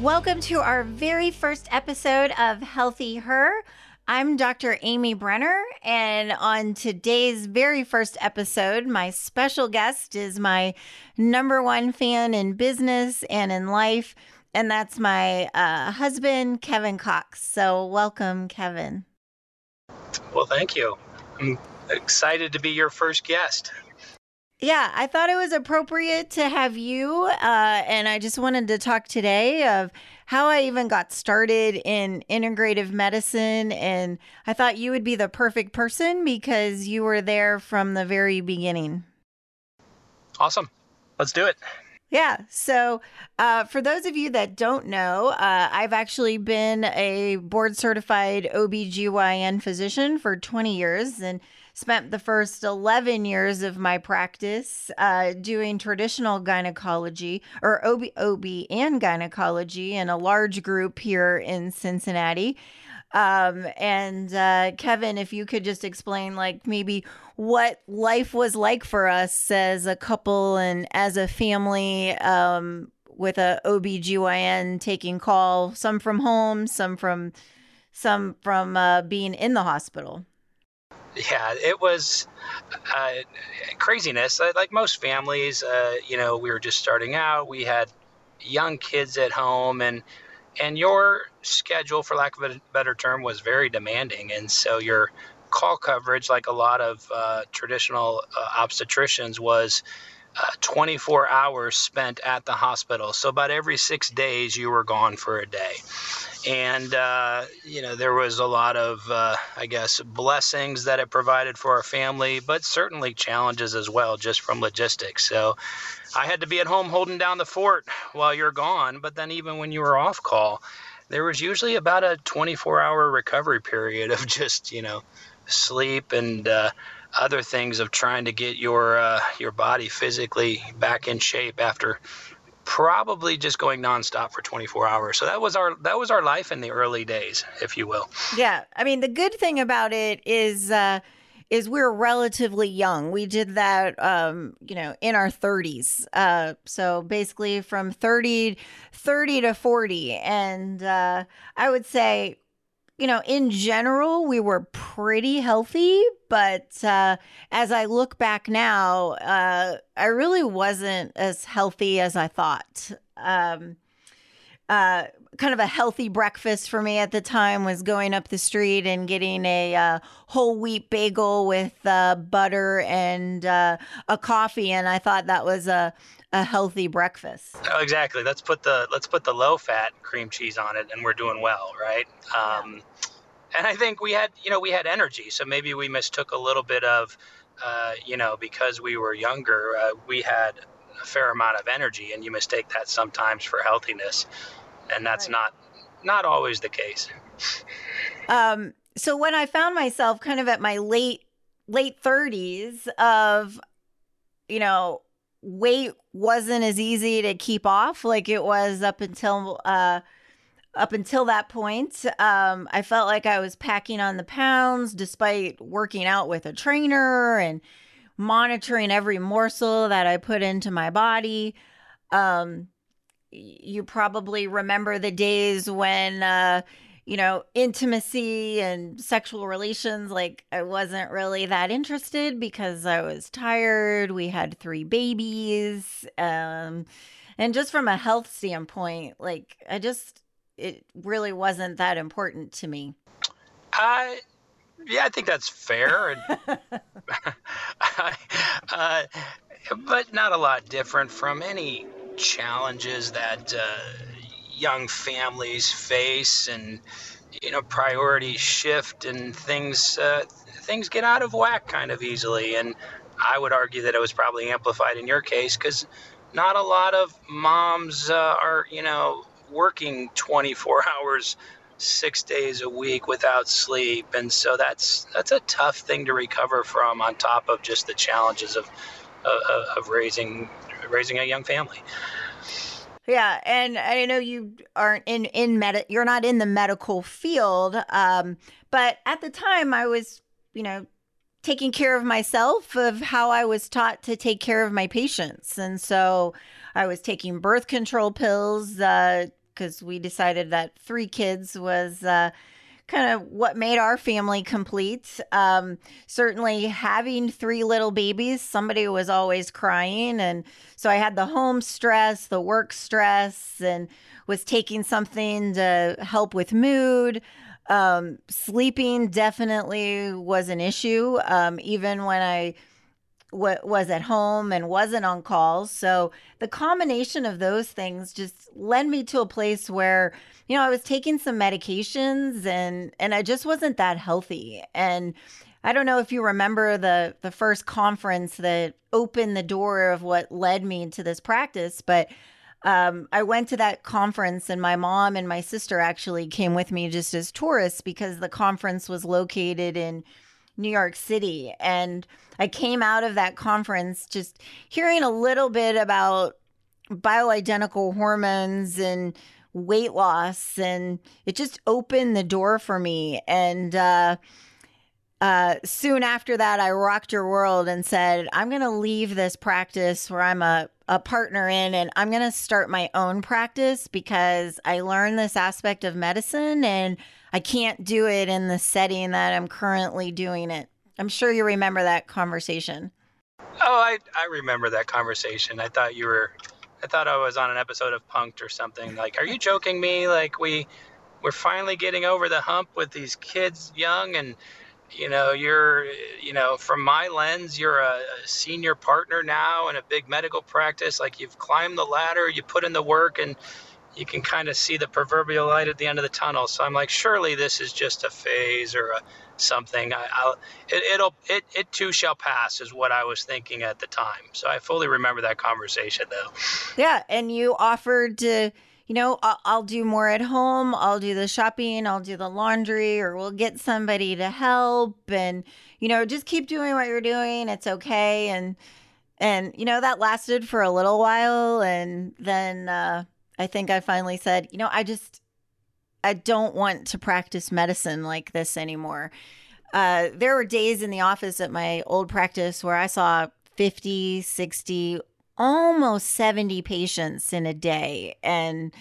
Welcome to our very first episode of Healthy Her. I'm Dr. Amy Brenner, and on today's very first episode, my special guest is my number one fan in business and in life, and that's my uh, husband, Kevin Cox. So, welcome, Kevin. Well, thank you. I'm excited to be your first guest. Yeah, I thought it was appropriate to have you. Uh, and I just wanted to talk today of how I even got started in integrative medicine. And I thought you would be the perfect person because you were there from the very beginning. Awesome. Let's do it. Yeah. So, uh, for those of you that don't know, uh, I've actually been a board certified OBGYN physician for 20 years. And spent the first 11 years of my practice uh, doing traditional gynecology or OB, OB and gynecology in a large group here in Cincinnati. Um, and uh, Kevin, if you could just explain, like, maybe what life was like for us as a couple and as a family um, with a OBGYN taking call, some from home, some from some from uh, being in the hospital yeah, it was uh, craziness. Like most families, uh, you know, we were just starting out. We had young kids at home, and and your schedule, for lack of a better term, was very demanding. And so your call coverage, like a lot of uh, traditional uh, obstetricians, was uh, 24 hours spent at the hospital. So about every six days, you were gone for a day and uh, you know there was a lot of uh, i guess blessings that it provided for our family but certainly challenges as well just from logistics. So i had to be at home holding down the fort while you're gone but then even when you were off call there was usually about a 24 hour recovery period of just you know sleep and uh, other things of trying to get your uh, your body physically back in shape after probably just going nonstop for 24 hours. So that was our that was our life in the early days, if you will. Yeah, I mean the good thing about it is uh, is we're relatively young. We did that, um, you know, in our 30s. Uh, so basically from 30, 30 to 40. And uh, I would say you know, in general, we were pretty healthy. But uh, as I look back now, uh, I really wasn't as healthy as I thought. Um, uh, kind of a healthy breakfast for me at the time was going up the street and getting a uh, whole wheat bagel with uh, butter and uh, a coffee, and I thought that was a a healthy breakfast. Oh, exactly. Let's put the let's put the low fat cream cheese on it, and we're doing well, right? Um, yeah. And I think we had, you know, we had energy, so maybe we mistook a little bit of, uh, you know, because we were younger, uh, we had a fair amount of energy, and you mistake that sometimes for healthiness, and that's right. not not always the case. Um. So when I found myself kind of at my late late 30s of you know weight wasn't as easy to keep off like it was up until uh up until that point um i felt like i was packing on the pounds despite working out with a trainer and monitoring every morsel that i put into my body um you probably remember the days when uh you know, intimacy and sexual relations, like I wasn't really that interested because I was tired. We had three babies. Um, and just from a health standpoint, like I just, it really wasn't that important to me. I, yeah, I think that's fair. uh, but not a lot different from any challenges that, uh, young families face and you know priorities shift and things uh, things get out of whack kind of easily. And i would argue that it was probably amplified in your case because not a lot of moms uh, are, you know, working 24 hours six days a week without sleep. And so that's that's a tough thing to recover from on top of just the challenges of of, of raising raising a young family yeah, and I know you aren't in in med you're not in the medical field, um, but at the time I was, you know, taking care of myself of how I was taught to take care of my patients, and so I was taking birth control pills because uh, we decided that three kids was. Uh, kind of what made our family complete. Um, certainly, having three little babies, somebody was always crying. And so I had the home stress, the work stress, and was taking something to help with mood. Um, sleeping definitely was an issue, um, even when I w- was at home and wasn't on calls. So the combination of those things just led me to a place where, you know, I was taking some medications and and I just wasn't that healthy. And I don't know if you remember the the first conference that opened the door of what led me to this practice, but um, I went to that conference, and my mom and my sister actually came with me just as tourists because the conference was located in New York City. And I came out of that conference just hearing a little bit about bioidentical hormones and weight loss. And it just opened the door for me. And, uh, uh, soon after that, I rocked your world and said, I'm going to leave this practice where I'm a, a partner in and I'm going to start my own practice because I learned this aspect of medicine and I can't do it in the setting that I'm currently doing it. I'm sure you remember that conversation. Oh, I, I remember that conversation. I thought you were, I thought I was on an episode of Punked or something. Like, are you joking me? Like, we, we're finally getting over the hump with these kids young and, you know, you're, you know, from my lens, you're a, a senior partner now in a big medical practice. Like, you've climbed the ladder, you put in the work, and, you can kind of see the proverbial light at the end of the tunnel. So I'm like, surely this is just a phase or a something. I, will it, will it, it too shall pass is what I was thinking at the time. So I fully remember that conversation though. Yeah, and you offered to, you know, I'll, I'll do more at home. I'll do the shopping. I'll do the laundry, or we'll get somebody to help, and you know, just keep doing what you're doing. It's okay, and and you know that lasted for a little while, and then. uh I think I finally said, you know, I just, I don't want to practice medicine like this anymore. Uh, there were days in the office at my old practice where I saw 50, 60, almost 70 patients in a day. And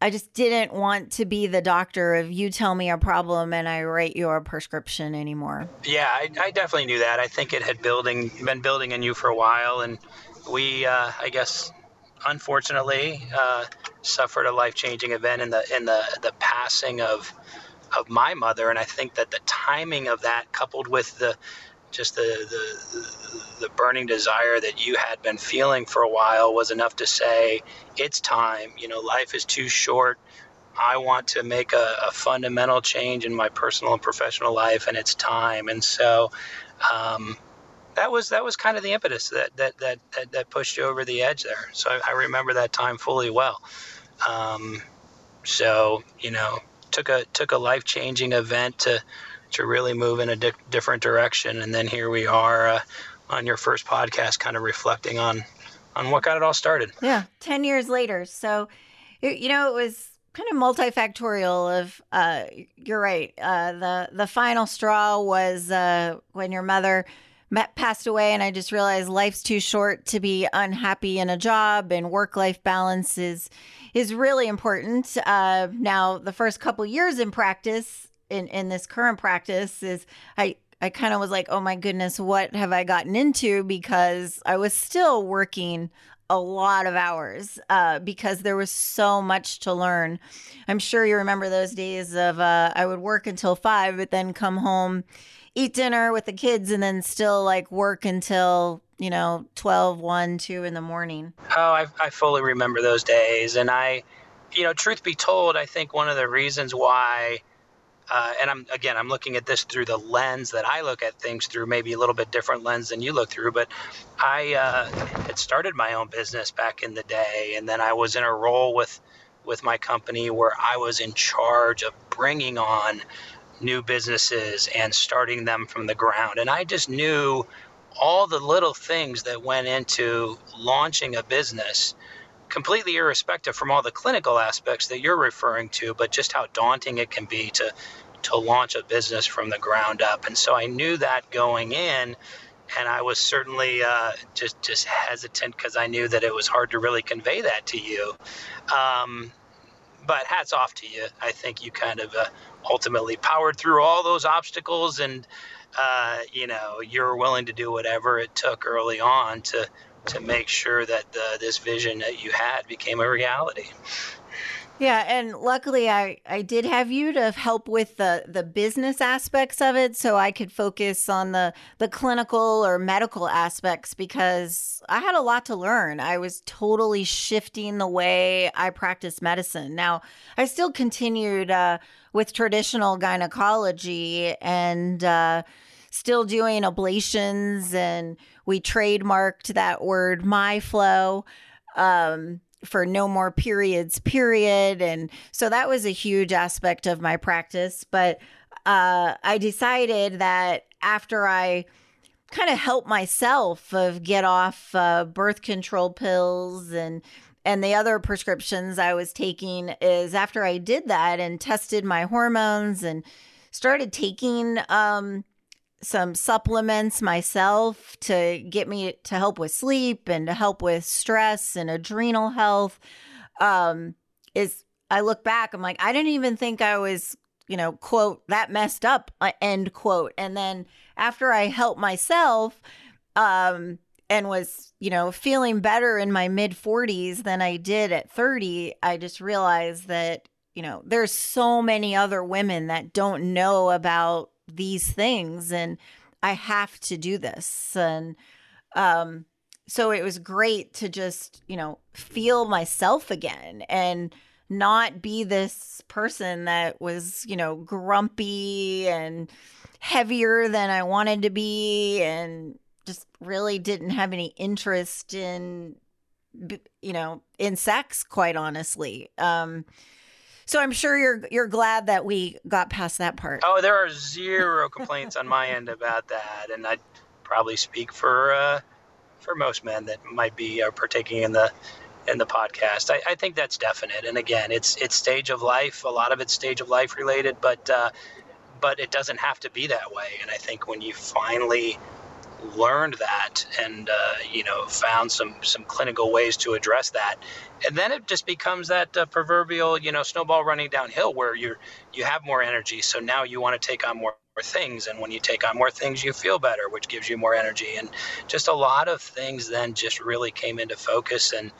I just didn't want to be the doctor of you tell me a problem and I write your prescription anymore. Yeah, I, I definitely knew that. I think it had building been building in you for a while, and we, uh, I guess, unfortunately, uh, suffered a life changing event in the in the the passing of of my mother, and I think that the timing of that, coupled with the just the, the the burning desire that you had been feeling for a while was enough to say it's time you know life is too short i want to make a, a fundamental change in my personal and professional life and it's time and so um, that was that was kind of the impetus that that that that, that pushed you over the edge there. So I, I remember that time fully well. Um, so you know, took a took a life changing event to to really move in a di- different direction, and then here we are uh, on your first podcast, kind of reflecting on on what got it all started. Yeah, ten years later. So you know, it was kind of multifactorial of uh, you're right uh, the the final straw was uh, when your mother met, passed away, and I just realized life's too short to be unhappy in a job, and work life balance is is really important. Uh, now, the first couple years in practice, in in this current practice, is I I kind of was like, oh my goodness, what have I gotten into? Because I was still working a lot of hours uh, because there was so much to learn. I'm sure you remember those days of uh, I would work until five, but then come home eat dinner with the kids and then still like work until you know 12 1 2 in the morning oh I, I fully remember those days and i you know truth be told i think one of the reasons why uh, and I'm again, I'm looking at this through the lens that I look at things through, maybe a little bit different lens than you look through. But I uh, had started my own business back in the day, and then I was in a role with with my company where I was in charge of bringing on new businesses and starting them from the ground. And I just knew all the little things that went into launching a business completely irrespective from all the clinical aspects that you're referring to, but just how daunting it can be to to launch a business from the ground up. And so I knew that going in, and I was certainly uh, just just hesitant because I knew that it was hard to really convey that to you. Um, but hats off to you. I think you kind of uh, ultimately powered through all those obstacles, and uh, you know you're willing to do whatever it took early on to to make sure that the, this vision that you had became a reality. Yeah, and luckily I I did have you to help with the the business aspects of it so I could focus on the the clinical or medical aspects because I had a lot to learn. I was totally shifting the way I practice medicine. Now, I still continued uh, with traditional gynecology and uh, still doing ablations and we trademarked that word MyFlow um, for no more periods, period. And so that was a huge aspect of my practice. But uh, I decided that after I kind of helped myself of get off uh, birth control pills and and the other prescriptions I was taking is after I did that and tested my hormones and started taking um, some supplements myself to get me to help with sleep and to help with stress and adrenal health. Um is i look back i'm like i didn't even think i was you know quote that messed up uh, end quote. And then after i helped myself um and was you know feeling better in my mid 40s than i did at 30 i just realized that you know there's so many other women that don't know about these things and I have to do this. And um, so it was great to just, you know, feel myself again and not be this person that was, you know, grumpy and heavier than I wanted to be and just really didn't have any interest in you know in sex quite honestly um so I'm sure you're you're glad that we got past that part. Oh, there are zero complaints on my end about that, and I'd probably speak for uh, for most men that might be uh, partaking in the in the podcast. I, I, think that's definite. And again, it's it's stage of life. A lot of it's stage of life related, but uh, but it doesn't have to be that way. And I think when you finally learned that and uh, you know found some some clinical ways to address that. And then it just becomes that uh, proverbial you know snowball running downhill where you're you have more energy so now you want to take on more things. And when you take on more things you feel better which gives you more energy. And just a lot of things then just really came into focus and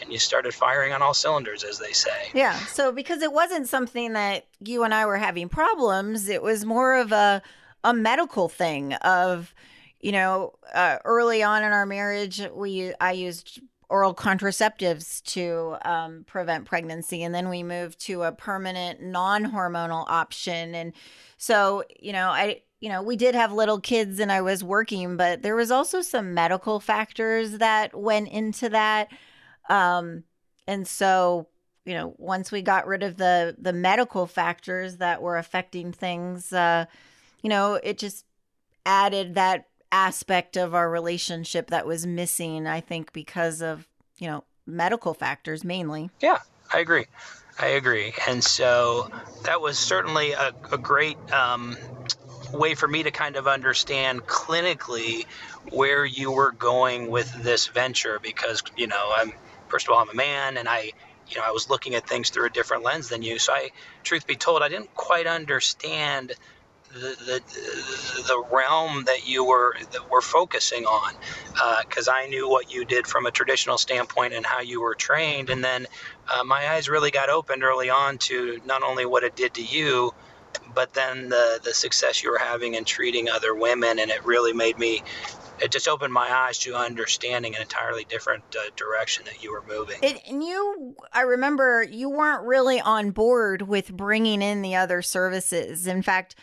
and you started firing on all cylinders as they say. Yeah. So because it wasn't something that you and I were having problems it was more of a a medical thing of you know, uh, early on in our marriage, we I used oral contraceptives to um, prevent pregnancy, and then we moved to a permanent non-hormonal option. And so, you know, I you know, we did have little kids and I was working, but there was also some medical factors that went into that. Um, and so, you know, once we got rid of the the medical factors that were affecting things, uh, you know, it just added that aspect of our relationship that was missing, I think, because of, you know, medical factors mainly. Yeah, I agree. I agree. And so that was certainly a, a great um, way for me to kind of understand clinically where you were going with this venture because, you know, I'm, first of all, I'm a man and I, you know, I was looking at things through a different lens than you. So I, truth be told, I didn't quite understand the, the, the realm that you were that we're focusing on because uh, I knew what you did from a traditional standpoint and how you were trained and then uh, my eyes really got opened early on to not only what it did to you but then the the success you were having in treating other women, and it really made me. It just opened my eyes to understanding an entirely different uh, direction that you were moving. It, and you, I remember you weren't really on board with bringing in the other services. In fact,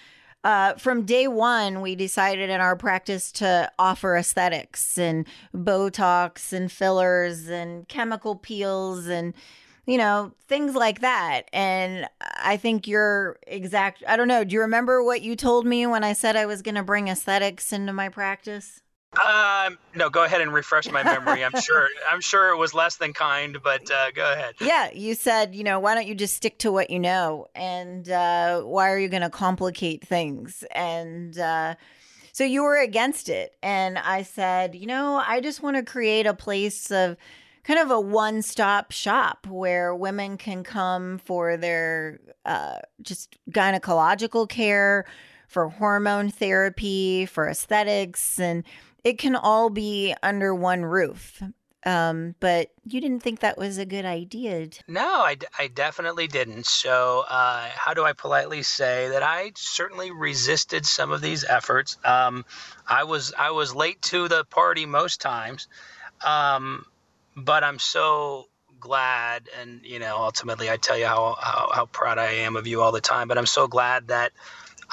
uh, from day one, we decided in our practice to offer aesthetics and Botox and fillers and chemical peels and you know, things like that. And I think you're exact. I don't know. Do you remember what you told me when I said I was going to bring aesthetics into my practice? Um, no, go ahead and refresh my memory. I'm sure, I'm sure it was less than kind, but uh, go ahead. Yeah, you said, you know, why don't you just stick to what you know, and uh, why are you going to complicate things? And uh, so you were against it, and I said, you know, I just want to create a place of kind of a one stop shop where women can come for their uh, just gynecological care, for hormone therapy, for aesthetics, and it can all be under one roof. Um, but you didn't think that was a good idea. No, I, I definitely didn't. So, uh, how do I politely say that I certainly resisted some of these efforts? Um, I was I was late to the party most times, um, but I'm so glad, and you know, ultimately, I tell you how, how how proud I am of you all the time. But I'm so glad that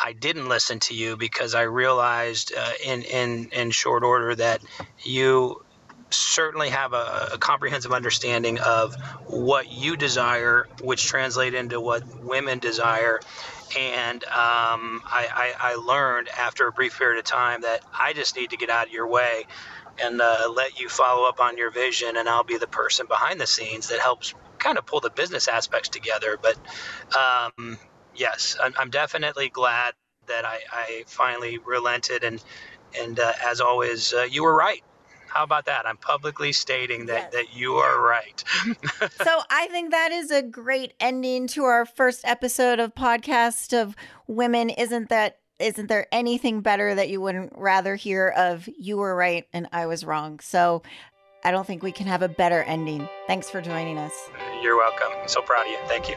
I didn't listen to you because I realized uh, in in in short order that you certainly have a, a, comprehensive understanding of what you desire, which translate into what women desire. And um, I, I, I, learned after a brief period of time that I just need to get out of your way and uh, let you follow up on your vision, and I'll be the person behind the scenes that helps kind of pull the business aspects together. But um, yes, I'm, I'm definitely glad that I, I finally relented. And and uh, as always, uh, you were right. How about that? I'm publicly stating that, yes. that you are right. so I think that is a great ending to our first episode of podcast of women. Isn't that isn't there anything better that you wouldn't rather hear of you were right and I was wrong? So I don't think we can have a better ending. Thanks for joining us. You're welcome. I'm so proud of you. Thank you.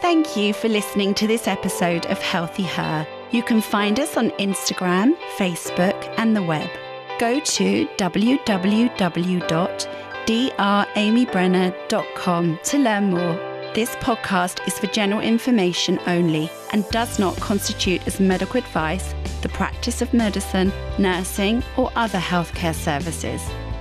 Thank you for listening to this episode of Healthy Her. You can find us on Instagram, Facebook, and the web. Go to www.dramybrenner.com to learn more. This podcast is for general information only and does not constitute as medical advice, the practice of medicine, nursing, or other healthcare services.